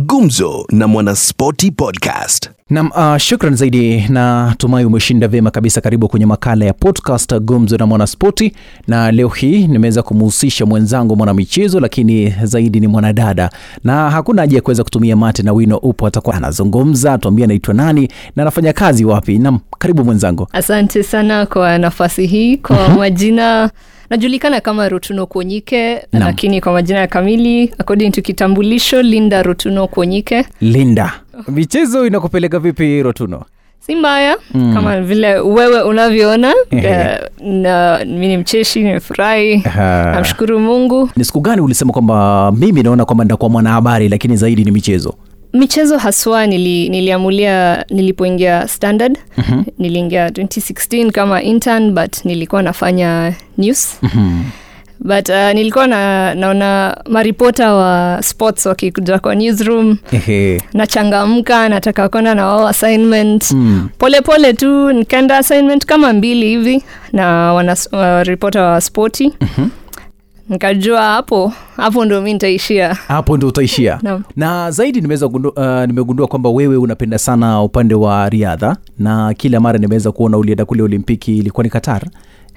Gumzo na Mwanaspoti Podcast. Nam, uh, shukran zaidi na tumai umeshinda vyema kabisa. Karibu kwenye makala ya podcast Gumzo na Mwanaspoti, na leo hii nimeweza kumhusisha mwenzangu mwanamichezo, lakini zaidi ni mwanadada, na hakuna haja ya kuweza kutumia mate na wino. Upo atakuwa anazungumza, tuambia anaitwa nani na anafanya kazi wapi. Nam, karibu mwenzangu. Asante sana kwa nafasi hii. Kwa majina najulikana kama Rotuno Kuonyike, Naam. lakini kwa majina ya kamili according to kitambulisho Linda Rotuno Kuonyike. Linda, michezo inakupeleka vipi Rotuno? Si mbaya kama vile wewe unavyoona. Eh, na mi ni mcheshi, nimefurahi, namshukuru Mungu. Ni siku gani ulisema kwamba mimi naona kwamba nitakuwa mwanahabari, lakini zaidi ni michezo? Michezo haswa nili, niliamulia nilipoingia standard. Niliingia 2016 kama intern but nilikuwa nafanya news. But uh, nilikuwa na, naona maripota wa sports wakikuja kwa newsroom. Nachangamka nataka kwenda na wao assignment. Mm. pole pole tu nikaenda assignment kama mbili hivi na wana uh, ripota wa spoti nikajua hapo hapo ndo mi nitaishia. Hapo ndo utaishia. No. na zaidi nimeweza gundu- uh, nimegundua kwamba wewe unapenda sana upande wa riadha na kila mara nimeweza kuona ulienda kule olimpiki ilikuwa ni qatar.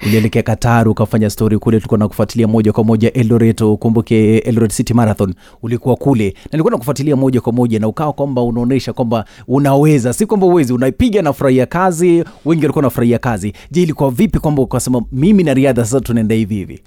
Ulielekea qatar ukafanya stori kule tulikuwa nakufuatilia moja kwa moja eldoret ukumbuke eldoret city marathon ulikuwa kule. Na nilikuwa nakufuatilia moja kwa moja na ukawa kwamba unaonyesha kwamba unaweza. Si kwamba uwezi unaipiga na furahia kazi wengi walikuwa nafurahia kazi. Je ilikuwa vipi kwamba ukasema mimi na riadha sasa tunaenda hivi hivi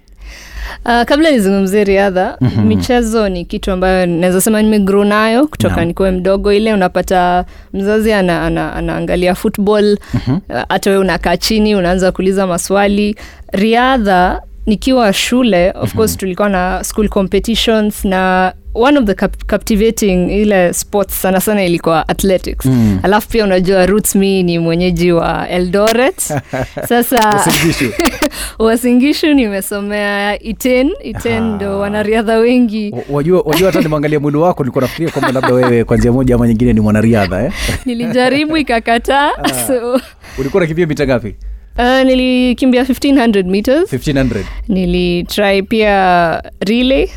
Uh, kabla nizungumzie riadha mm-hmm. michezo ni kitu ambayo naweza sema nimegrow nayo kutoka no. nikuwe mdogo ile unapata mzazi ana, ana, anaangalia football mm-hmm. uh, hata we unakaa chini unaanza kuuliza maswali riadha nikiwa shule of mm-hmm. course tulikuwa na school competitions na one of the cap captivating ile sports sana sana ilikuwa athletics. Mm. alafu pia unajua roots mi ni mwenyeji wa eldoret. Sasa wasingishu. Nimesomea iten. Iten ndo wanariadha wengi. Wajua wajua hata nimwangalia mwili wako nilikuwa nafikiria kwamba labda wewe kwa njia moja ama nyingine ni mwanariadha eh? nilijaribu ikakataa so ulikuwa nakimbia mita ngapi uh, nilikimbia 1500 meters. 1500 nilitry pia relay.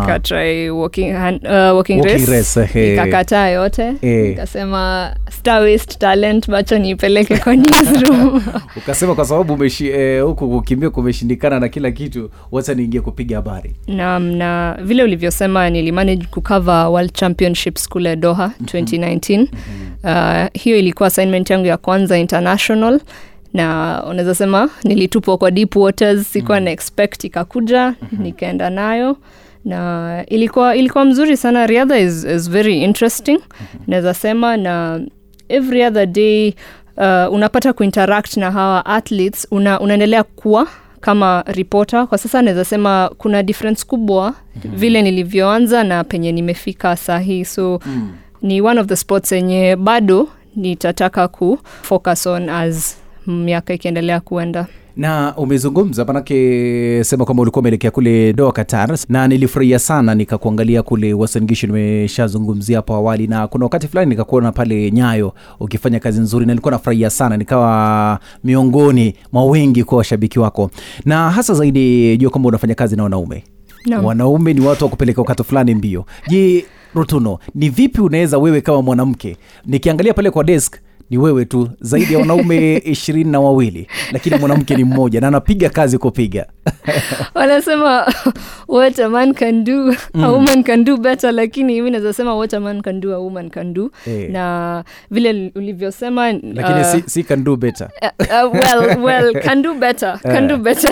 Nikatry walking, hand, uh, walking, Walking race, race, ehe. ikakataa yote. Eh. nikasema star waste talent bacha niipeleke kwa newsroom. Ukasema kwa sababu huku eh, kukimbia kumeshindikana na kila kitu wacha niingie kupiga habari. Naam na vile ulivyosema nilimanage kucover world championships kule doha 2019 uh, hiyo ilikuwa assignment yangu ya kwanza international na unaweza sema nilitupwa kwa deep waters sikuwa na expect ikakuja nikaenda nayo. Na ilikuwa ilikuwa mzuri sana. Riadha is, is very interesting. Naweza sema na every other day uh, unapata kuinteract na hawa athletes una, unaendelea kuwa kama ripota kwa sasa naweza sema kuna difference kubwa mm-hmm. vile nilivyoanza na penye nimefika sahii so mm. ni one of the sports yenye bado nitataka ku focus on as miaka ikiendelea kuenda. Na umezungumza manake sema kwamba ulikuwa umeelekea kule doa qatar na nilifurahia sana nikakuangalia kule wasangishu nimeshazungumzia hapo awali na kuna wakati fulani nikakuona pale nyayo ukifanya kazi nzuri na nilikuwa nafurahia sana nikawa miongoni mwa wengi kwa washabiki wako. Na hasa zaidi jua kwamba unafanya kazi na wanaume. No. wanaume ni watu wa kupeleka wakati fulani mbio. Je rutuno ni vipi unaweza wewe kama mwanamke nikiangalia pale kwa desk ni wewe tu zaidi ya wanaume ishirini na wawili lakini mwanamke ni mmoja na anapiga kazi kupiga. Wanasema what a man can do a woman can do better lakini mi nazasema what a man can do a woman can do. Hey. na vile ulivyosema lakini uh, si, si can do better. Uh, uh, well, well, can do better can do better.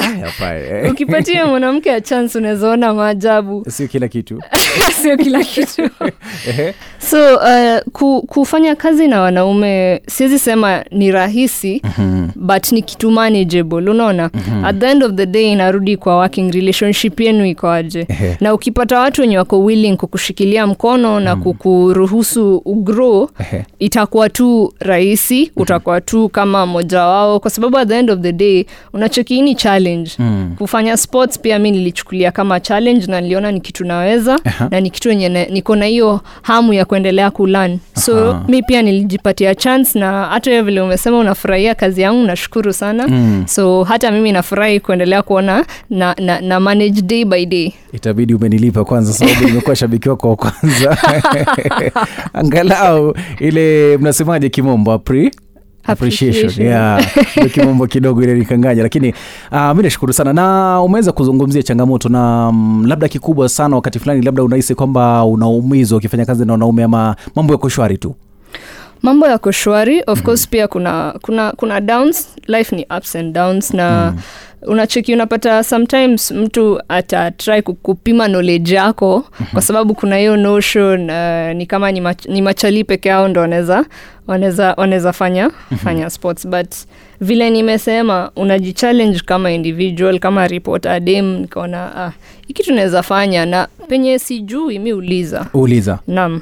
Ukipatia mwanamke a chance unawezaona maajabu. Sio kila kitu sio kila kitu. So uh, ku, kufanya kazi na wanaume siwezi sema ni rahisi mm-hmm. but ni kitu manageable unaona? Mm-hmm. at the end of the day inarudi kwa working relationship yenu ikoaje? Na ukipata watu wenye wako willing kukushikilia mkono na kukuruhusu ugrow itakuwa tu rahisi utakuwa tu kama mmoja wao kwa sababu at the end of the day unachokiini challenge. Mm. kufanya sports pia mi nilichukulia kama challenge na niliona ni kitu naweza Aha. na ni kitu enye niko na hiyo hamu ya kuendelea kulan so Aha. mi pia nilijipatia chance na hata vile umesema unafurahia kazi yangu nashukuru sana Mm. so hata mimi nafurahi kuendelea kuona na, na, na manage day by day itabidi umenilipa kwanza sababu nimekuwa shabiki wako wa kwanza angalau ile mnasemaje kimombo apri appreciation yeah. Kimombo kidogo ile nikanganya lakini uh, mi nashukuru sana. Na umeweza kuzungumzia changamoto na um, labda kikubwa sana wakati fulani labda unahisi kwamba unaumizwa ukifanya kazi na wanaume ama mambo yako shwari tu? Mambo yako shwari of course pia kuna kuna kuna downs. Life ni ups and downs na unacheki unapata sometimes mtu atatry kupima knowledge yako kwa sababu kuna hiyo notion uh, ni kama ni, mach, ni machali peke yao ndo wanaweza wanaweza wanaweza fanya fanya sports. But vile nimesema unajichallenge kama individual kama report adem nikaona ah, hiki tunaweza fanya na penye sijui mi uliza uliza naam.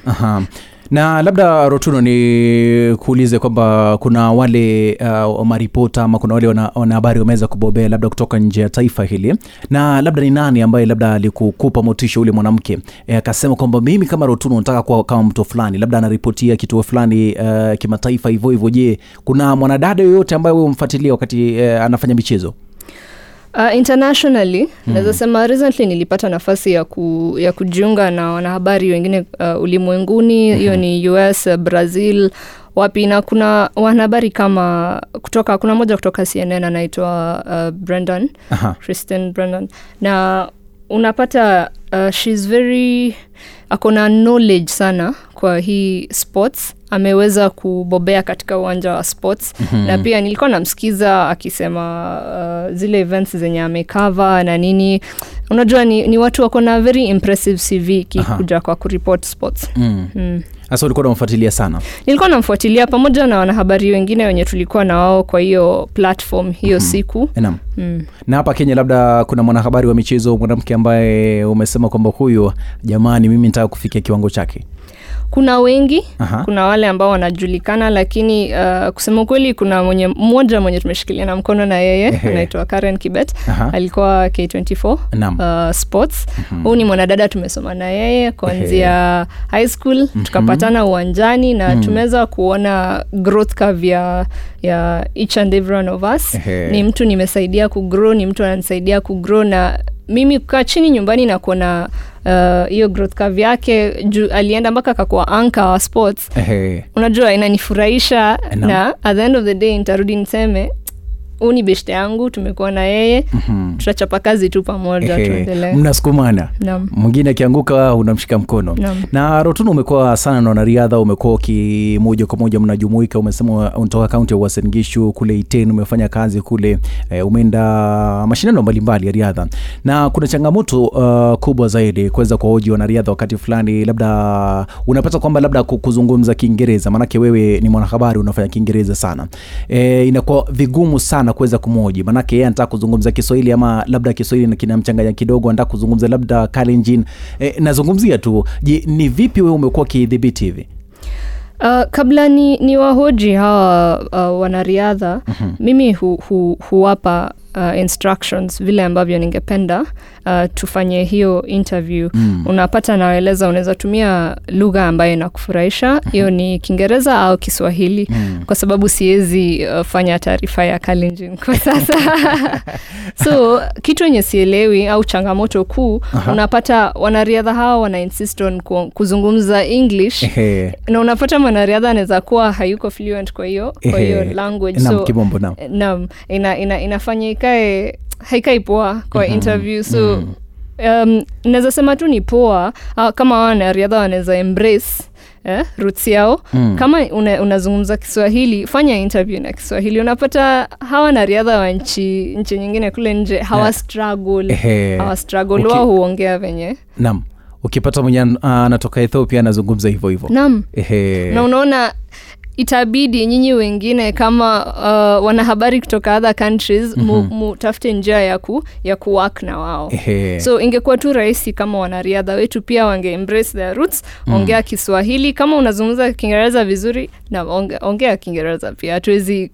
Na labda rotuno ni kuulize kwamba kuna wale uh, maripota ama kuna wale wana- wanahabari wameweza kubobea labda kutoka nje ya taifa hili. Na labda ni nani ambaye labda alikukupa motisha ule mwanamke? Akasema akasema kwamba mimi kama rotuno nataka kuwa kama mtu fulani labda anaripotia kituo fulani uh, kimataifa hivyo hivyo. Je kuna mwanadada yoyote ambaye umfuatilia wakati uh, anafanya michezo Uh, internationally mm. naweza sema recently nilipata nafasi ya, ku, ya kujiunga na wanahabari wengine uh, ulimwenguni hiyo ni us uh, brazil wapi na kuna wanahabari kama kutoka kuna moja kutoka cnn anaitwa uh, brendan Aha. Kristen brendan na unapata uh, shes very akona knowledge sana kwa hii sports ameweza kubobea katika uwanja wa sports mm-hmm. na pia nilikuwa namsikiza akisema uh, zile events zenye amekava na nini unajua ni, ni watu wako na very impressive cv kikuja kwa kuripot sports mm. mm. Sasa ulikuwa unamfuatilia sana nilikuwa namfuatilia pamoja na wanahabari wengine wenye tulikuwa na wao kwa hiyo platform hiyo mm-hmm. siku nam mm. na hapa kenya labda kuna mwanahabari wa michezo mwanamke ambaye umesema kwamba huyu jamani mimi nitaka kufikia kiwango chake kuna wengi Aha. kuna wale ambao wanajulikana lakini uh, kusema ukweli kuna mwenye mmoja mwenye tumeshikilia na mkono na yeye anaitwa karen kibet Aha. alikuwa k24 Naam. uh, sports huu ni mwanadada tumesoma na yeye kuanzia high school tukapatana uwanjani na tumeweza kuona growth curve ya, ya each and every one of us Ehe. ni mtu nimesaidia kugrow ni mtu ananisaidia kugrow na mimi kukaa chini nyumbani na kuona uh, hiyo growth curve yake juu alienda mpaka akakuwa anka wa sports hey. unajua inanifurahisha na at the end of the day nitarudi niseme huu ni beshte yangu tumekuwa na yeye. Mhm. tutachapa kazi tu pamoja mnasukumana? Mwingine akianguka unamshika mkono. Naam. na rotuna umekuwa sana na wanariadha umekuwa uki moja kwa moja mnajumuika umesema unatoka kaunti ya uasengishu kule iten umefanya kazi kule e, umeenda mashindano mbalimbali ya riadha. Na kuna changamoto uh, kubwa zaidi kuweza kuwahoji wanariadha wakati fulani labda unapata kwamba labda kuzungumza kiingereza maanake wewe ni mwanahabari unafanya kiingereza sana. E, inakuwa vigumu sana kuweza kumhoji maanake yeye anataka kuzungumza kiswahili ama labda kiswahili kinamchanganya kidogo anataka kuzungumza labda kalenjin. E, nazungumzia tu. Je ni vipi wewe umekuwa ukidhibiti hivi? Uh, kabla ni, ni wahoji hawa uh, wanariadha mm-hmm. mimi hu, hu, huwapa uh, instructions vile ambavyo ningependa uh, tufanye hiyo interview. Mm. unapata naeleza unaweza tumia lugha ambayo inakufurahisha. Hiyo ni kiingereza au kiswahili. Mm. kwa sababu siwezi uh, fanya taarifa ya kalenjin kwa sasa. So kitu yenye sielewi au changamoto kuu unapata wanariadha hawa wana insist on kuzungumza english. Ehe. na unapata mwanariadha anaweza kuwa hayuko fluent kwa hiyo kwa hiyo language. So naam ina, ina, inafanya ikae haikai poa kwa interview so um, naweza sema tu ni poa uh, kama wanariadha wanaweza embrace Eh, roots yao mm. kama una, unazungumza kiswahili fanya interview na kiswahili unapata hawa wanariadha wa nchi nchi nyingine kule nje hawa Yeah. struggle Ehe. hawa struggle Uki- wao huongea venye nam ukipata mwenye an- anatoka ethiopia anazungumza hivyo hivyo naam Ehe. na unaona itabidi nyinyi wengine kama uh, wanahabari kutoka other countries mm-hmm. mutafute njia ya ku ya kuwork na wao Ehe. so ingekuwa tu rahisi kama wanariadha wetu pia wange embrace their roots ongea kiswahili kama unazungumza kiingereza vizuri na onge, ongea kiingereza pia hatuwezi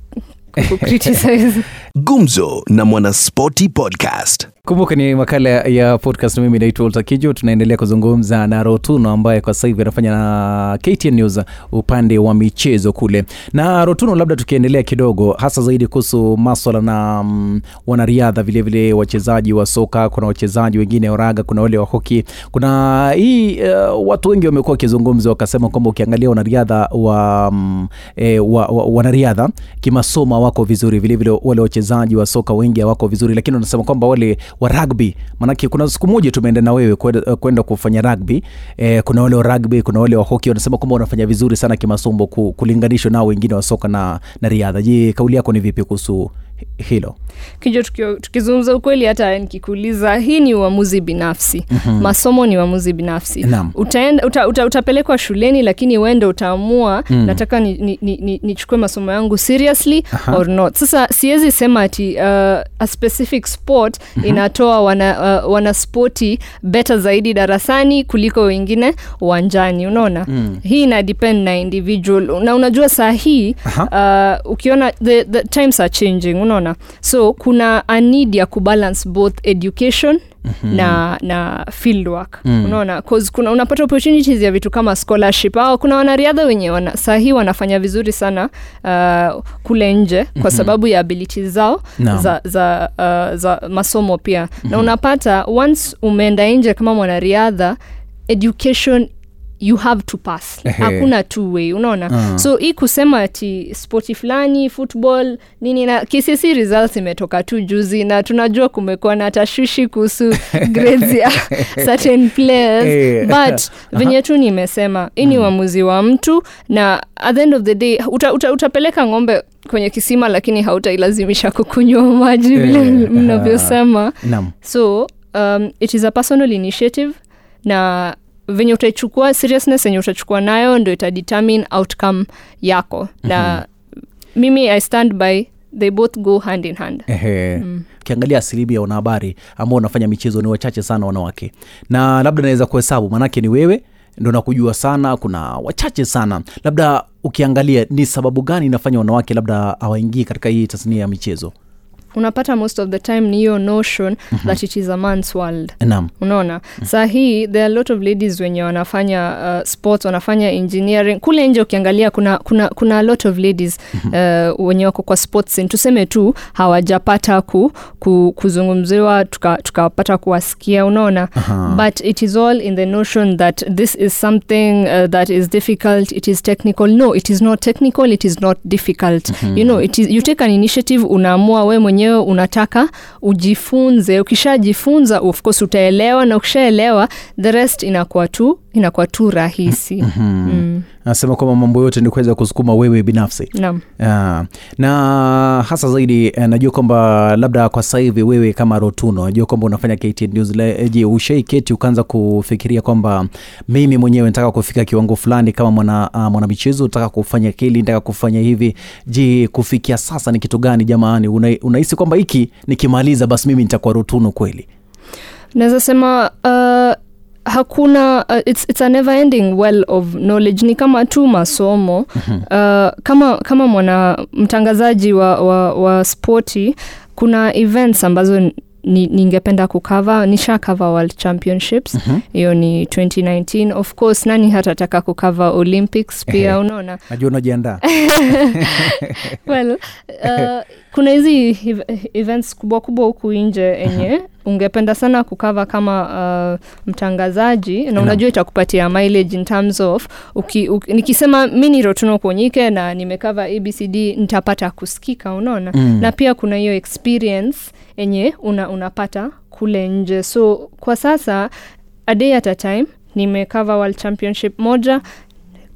kukritisize Gumzo na Mwanaspoti Podcast. Kumbuka ni makala ya podcast mimi naitwa Kijo. Tunaendelea kuzungumza na rotuno ambaye kwa sasa hivi anafanya na KTN News upande wa michezo kule. Na rotuno labda tukiendelea kidogo hasa zaidi kuhusu maswala na mm, wanariadha vilevile wachezaji wa soka kuna wachezaji wengine wa raga kuna wale wa hoki kuna hii uh, watu wengi wamekuwa wakizungumza wakasema kwamba ukiangalia wanariadha wa, mm, e, wa, wa wanariadha kimasomo wako vizuri. Vilevile wale wachezaji wa soka wengi hawako vizuri lakini wanasema kwamba wale wa rugby. Manake kuna siku moja tumeenda na wewe kwenda kufanya rugby. E, kuna wale wa rugby kuna wale wa hockey wanasema kwamba wanafanya vizuri sana kimasombo kulinganishwa nao wengine wa soka na, na riadha. Je kauli yako ni vipi kuhusu hilo kijo tukizungumza ukweli hata nikikuuliza hii ni uamuzi binafsi mm-hmm. masomo ni uamuzi binafsi Naam. utaenda uta, uta, utapelekwa shuleni lakini uende utaamua mm. nataka nichukue ni, ni, ni, masomo yangu seriously Aha. or not sasa siwezi sema ati uh, a specific sport mm-hmm. inatoa wana, uh, wanaspoti beta zaidi darasani kuliko wengine uwanjani unaona mm. hii ina depend na individual na unajua saa hii uh, ukiona the, the times are changing unaona so kuna a need ya kubalance both education mm-hmm. na na field work mm. unaona 'Cause kuna unapata opportunities ya vitu kama scholarship au kuna wanariadha wenye wana, sahii wanafanya vizuri sana uh, kule nje mm-hmm. kwa sababu ya abilities zao no. za, za, uh, za masomo pia mm-hmm. na unapata once umeenda nje kama mwanariadha education you have to pass. Hakuna two way unaona? Ah. so hii kusema ati spoti fulani football nini na kcc results imetoka tu juzi na tunajua kumekuwa na tashwishi kuhusu grades ya certain players. Eh. but venye tu nimesema hii ni uamuzi wa mtu na at the end of the day uta, uta, utapeleka ng'ombe kwenye kisima lakini hautailazimisha kukunywa maji vile Eh, mnavyosema. Naam. So um, it is a personal initiative na venye utaichukua seriousness yenye utachukua nayo ndo itadetermine outcome yako. Mm-hmm. na mimi i stand by they both go hand in hand. Ehe. ukiangalia asilimu ya wanahabari ambao wanafanya michezo ni wachache sana wanawake. Na labda naweza kuhesabu maanake ni wewe ndo nakujua sana kuna wachache sana. Labda ukiangalia ni sababu gani inafanya wanawake labda hawaingii katika hii tasnia ya michezo unapata most of the time ni hiyo notion mm-hmm. that it is a man's world. Naam. Unaona? Saa hii there are a lot of ladies wenye wanafanya uh, sports wanafanya engineering. Kule nje ukiangalia kuna kuna kuna a lot of ladies uh, wenye wako kwa sports scene. tuseme tu hawajapata ku, ku, kuzungumziwa tukapata tuka kuwasikia unaona? Aha. but it is all in the notion that this is something uh, that is difficult. It is technical. No it is not technical. It is not difficult. You know it is, you take an initiative unaamua we mwenyewe unataka ujifunze. Ukishajifunza of course utaelewa na ukishaelewa the rest inakuwa tu inakuwa tu rahisi. Mm. Anasema kwamba mambo yote ni kuweza kusukuma wewe binafsi. Naam. Ah, na hasa zaidi eh, najua kwamba labda kwa sasa hivi wewe kama rotuno najua kwamba unafanya KTN News. Eh, ukaanza kufikiria kwamba mimi mwenyewe nataka kufika kiwango fulani kama mwana uh, mwanamichezo nataka kufanya kili nataka kufanya hivi. Je kufikia sasa ni kitu gani jamani? Una- unahisi kwamba hiki nikimaliza basi mimi nitakuwa rotuno kweli? Naweza sema uh, hakuna uh, it's, it's a never ending well of knowledge. Ni kama tu masomo. Uh, kama kama mwana mtangazaji wa, wa, wa spoti kuna events ambazo ni, ningependa kukava nisha cover world championships. Hiyo ni 2019 of course nani hatataka kukava olympics? Pia unaona. Najua unajiandaa. Well uh, kuna hizi ev- events kubwa kubwa huku nje enye. Ungependa sana kukava kama uh, mtangazaji. Na unajua itakupatia mileage in terms of uki, uki, nikisema mi ni rotuno kuonyike na nimekava abcd nitapata kusikika unaona? Mm. na pia kuna hiyo experience enye una, unapata kule nje. So kwa sasa a day at a time nimekava world championship moja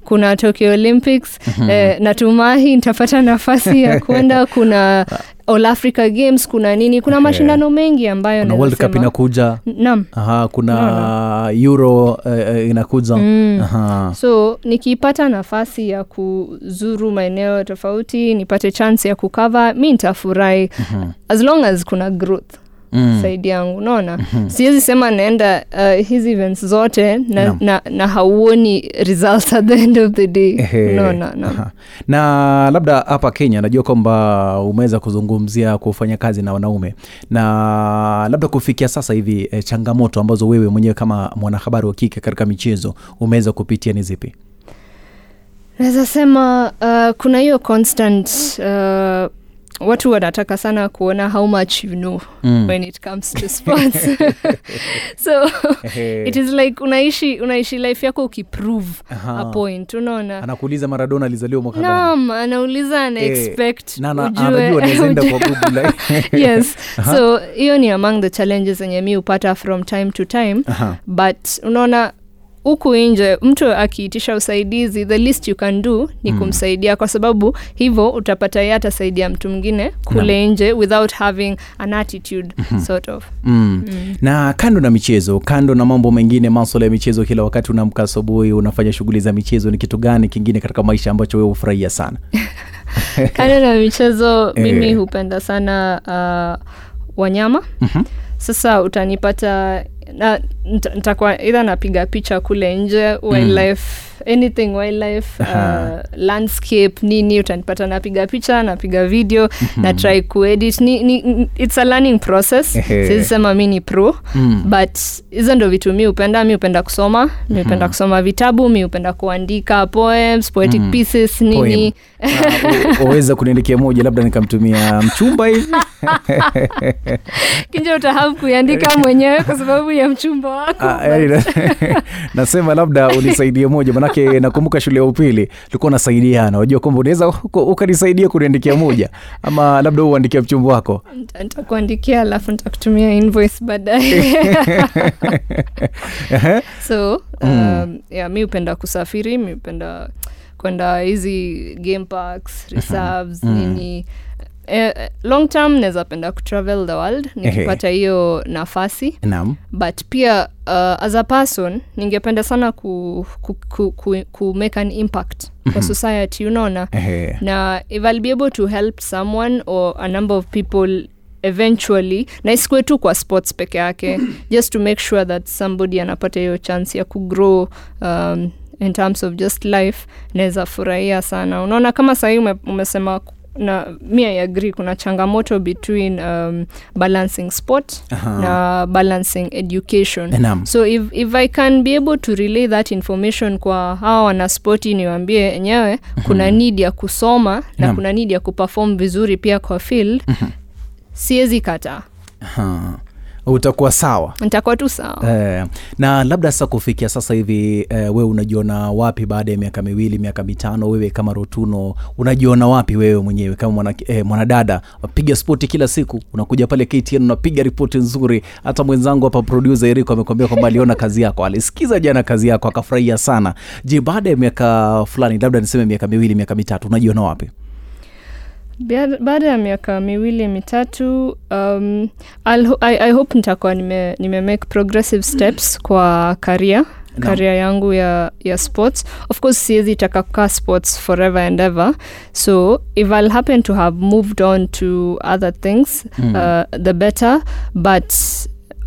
kuna tokyo olympics. Eh, natumahi nitapata nafasi ya kwenda. Kuna all africa games kuna nini? Kuna mashindano mengi ambayo kuna world cup inakuja. Naam. Aha, kuna euro eh, inakuja. Mm. Aha. so nikipata nafasi ya kuzuru maeneo tofauti nipate chance ya kukava mi nitafurahi. As long as kuna growth Mm. saidi yangu unaona? Siwezi sema naenda uh, hizi events zote na, no. na, na hauoni results at the end of the day. Unaona no, na labda hapa kenya najua kwamba umeweza kuzungumzia kufanya kazi na wanaume. Na labda kufikia sasa hivi eh, changamoto ambazo wewe mwenyewe kama mwanahabari wa kike katika michezo umeweza kupitia ni zipi? Naweza sema uh, kuna hiyo constant uh, watu wanataka sana kuona how much you know Mm. when it comes to sports. So it is like unaishi unaishi life yako ukiprove Aha. a point unaona? Anakuuliza maradona alizaliwa mwaka naam anauliza ana Eh, expect na ana- anajua anawezaenda kwa google yes. So hiyo ni among the challenges zenye mi hupata from time to time. Aha. but unaona huku nje mtu akiitisha usaidizi the least you can do ni kumsaidia kwa sababu hivyo utapata ye atasaidia mtu mwingine kule nje without having an attitude sort of. Mm. na kando na michezo kando na mambo mengine maswala ya michezo kila wakati unaamka asubuhi unafanya shughuli za michezo ni kitu gani kingine katika maisha ambacho wewe hufurahia sana? Kando na michezo Eh. mimi hupenda sana uh, wanyama. Mhm. sasa utanipata na nita- nitakuwa idha napiga picha kule nje wildlife anything wildlife Aha. uh, landscape nini utanipata napiga picha napiga video na try kuedit. Ni, ni, it's a learning process. Ehe. mi ni pro Mm. but hizo ndo vitu mi hupenda. Mi hupenda kusoma. Mi hupenda kusoma vitabu. Mi hupenda kuandika poems poetic pieces nini. Ah, waweza kuniandikia moja labda nikamtumia mchumba hivi. Kinja utahave kuiandika mwenyewe kwa sababu ya mchumba wako. Ah, nasema labda unisaidie moja manake nakumbuka shule ya upili tulikuwa nasaidiana wajua kwamba unaweza ukanisaidia kuniandikia moja ama labda uandikia mchumba wako. Ntakuandikia nitakuandikia alafu nitakutumia invoice baadaye. So um, yeah, mi hupenda kusafiri mi hupenda kwenda hizi game parks reserves nini. eh, eh, long term naweza penda kutravel the world nikipata hiyo nafasi. Naam. But pia uh, as a person ningependa sana ku, ku, ku, ku, ku make an impact for society unaona? Ehe. na if I'll be able to help someone or a number of people eventually na isikue tu kwa sports peke yake just to make sure that somebody anapata hiyo chance ya kugrow um, in terms of just life naweza furahia sana. Unaona kama sahii ume, umesema na mi i agree kuna changamoto between um, balancing sport Aha. na balancing education Enam. so if, if i can be able to relay that information kwa hawa wanaspoti niwaambie enyewe kuna need ya kusoma na kuna need ya kuperform vizuri pia kwa field siwezi kataa Ha. Utakuwa sawa. Nitakuwa tu sawa. Eh, na labda sasa kufikia sasa hivi eh, wewe unajiona wapi baada ya miaka miwili miaka mitano wewe kama rotuno unajiona wapi wewe mwenyewe kama mwana, eh, mwanadada? Piga spoti kila siku unakuja pale ktn unapiga ripoti nzuri. Hata mwenzangu hapa produsa eriko amekwambia kwamba aliona kazi yako alisikiza jana kazi yako akafurahia sana. Je baada ya miaka fulani labda niseme miaka miwili miaka mitatu unajiona wapi baada ya miaka miwili mitatu um, I'll, I, i hope nitakuwa nime, nime make progressive steps kwa karia no. karia yangu ya, ya sports. Of course siwezi taka kukaa sports forever and ever. So if i'll happen to have moved on to other things uh, the better. But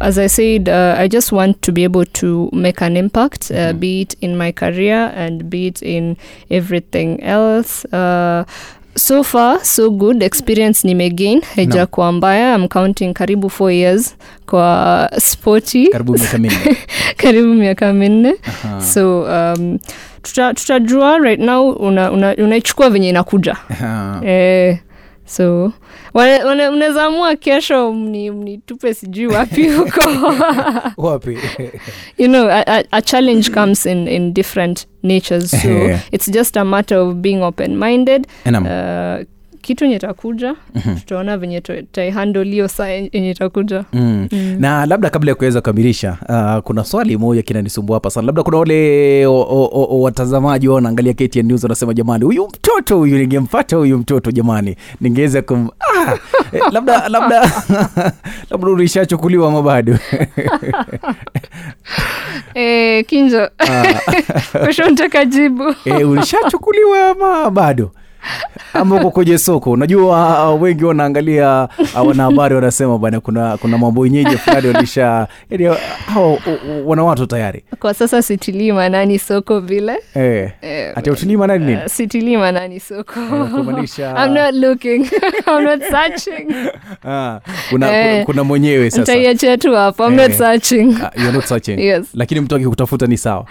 as I said, uh, I just want to be able to make an impact, uh, be it in my career and be it in everything else. Uh, so far so good. Experience nimegain haijakuwa mbaya. I'm counting karibu four years kwa spoti karibu miaka minne. Karibu miaka minne. So um, tuta- tutajua right now. Unaichukua una, una venye inakuja. Ha. eh, so mnaweza amua kesho mni- mnitupe sijui wapi huko. Wapi? You know a, a, challenge comes in, in different natures. So it's just a matter of being open minded uh, kitu yenye takuja tutaona venye taihandle hiyo saa yenye itakuja. Mm. na labda kabla ya kuweza kukamilisha uh, kuna swali moja kinanisumbua hapa sana. Labda kuna wale watazamaji wao wanaangalia KTN News wanasema jamani huyu mtoto huyu ningempata huyu mtoto jamani ningeweza kum ah, eh, labda labda labda ulishachukuliwa ama bado? E, kinjo. Kesho ntaka jibu e, ulishachukuliwa ama bado ama uko kwenye soko unajua uh, wengi wanaangalia uh, wanahabari wanasema bana kuna kuna mambo wenyeji fulani walisha yani uh, hawa uh, uh, wana watu tayari. Kwa sasa sitilii manani soko vile. Eh. Eh, ati utilii nani nini? uh, sitilii manani soko. Eh, kumaanisha- I'm not looking. I'm not searching. Ah, kuna, Eh, kuna, mwenyewe sasa. ntaiachia tu hapo. I'm not Eh. searching. Uh, you're not searching. Yes. lakini mtu akikutafuta ni sawa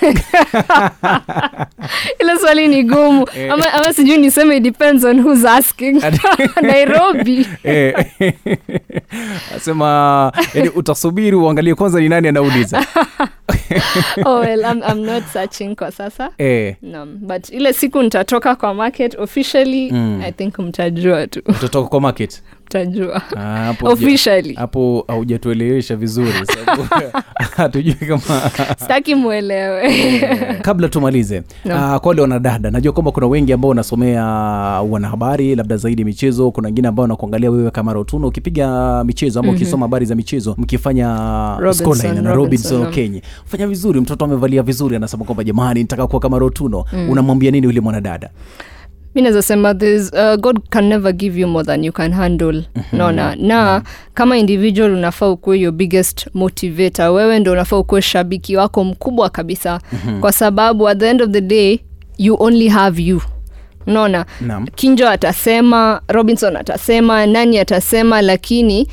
ile swali ni gumu. Eh. ama, ama sijui niseme it depends on who's asking. Nairobi. Eh, asema yani utasubiri uangalie kwanza ni nani anauliza. Oh, well, I'm, I'm not searching kwa sasa. Eh, no, but ile siku nitatoka kwa market officially Mm. i think mtajua tu. Utatoka kwa market mtajua Ah, hapo haujatuelewesha vizuri hatujui kama sitaki mwelewe. Kabla tumalize No. uh, kwa wale wanadada najua kwamba kuna wengi ambao wanasomea wanahabari labda zaidi michezo kuna wengine ambao wanakuangalia wewe kama rotuno ukipiga michezo ama ukisoma habari za michezo mkifanya Robinson, Robinson, robinson no. fanya vizuri mtoto amevalia vizuri anasema kwamba jamani nitaka kuwa kama rotuno unamwambia nini yule mwanadada mi naweza sema this, uh, god can never give you more than you can handle. Naona? Na kama individual unafaa ukuwe your biggest motivator. Wewe ndo unafaa ukuwe shabiki wako mkubwa kabisa. Kwa sababu at the end of the day you only have you. Naona? Kinjo atasema robinson atasema nani atasema lakini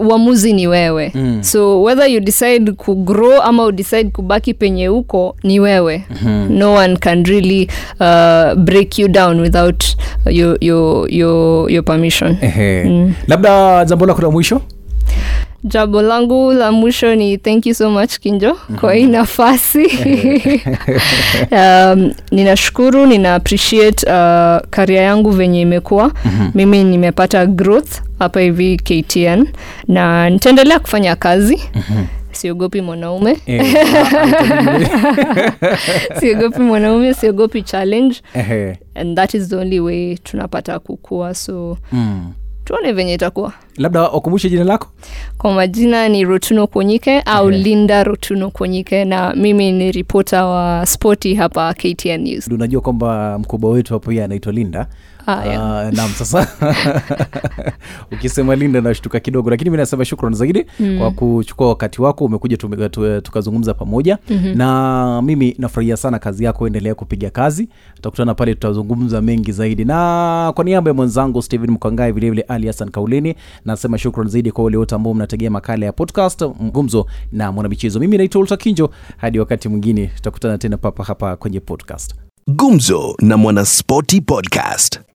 uamuzi ni wewe mm. so whether you decide kugrow ama udecide kubaki penye huko ni wewe mm-hmm. no one can really uh, break you down without your, your, your, your permission Ehe. labda jambo lako la mwisho jambo langu la mwisho ni thank you so much kinjo mm-hmm. kwa hii nafasi um, ninashukuru nina appreciate uh, karia yangu venye imekuwa mm-hmm. mimi nimepata growth hapa hivi ktn na nitaendelea kufanya kazi. Mm-hmm siogopi mwanaume. Eh, siogopi mwanaume siogopi challenge. And that is the only way tunapata kukua. So Mm. tuone venye itakuwa. Labda wakumbushe jina lako? Kwa majina ni rotuno kuonyike au linda rotuno kuonyike na mimi ni ripota wa spoti hapa ktn news. Unajua kwamba mkubwa wetu hapo yeye anaitwa linda Ah, yeah. Ah, naam sasa ukisema linda nashtuka kidogo lakini mi nasema shukran zaidi mm. kwa kuchukua wakati wako umekuja tukazungumza pamoja mm-hmm. na mimi nafurahia sana kazi yako endelea kupiga kazi tutakutana pale tutazungumza mengi zaidi na kwa niaba ya mwenzangu stephen mkangae vilevile ali hasan kaulini nasema shukran zaidi kwa wale wote ambao mnategea makala ya podcast mgumzo na mwanamichezo mimi naitwa ulta kinjo hadi wakati mwingine tutakutana tena papa hapa kwenye podcast Gumzo na Mwanaspoti Podcast.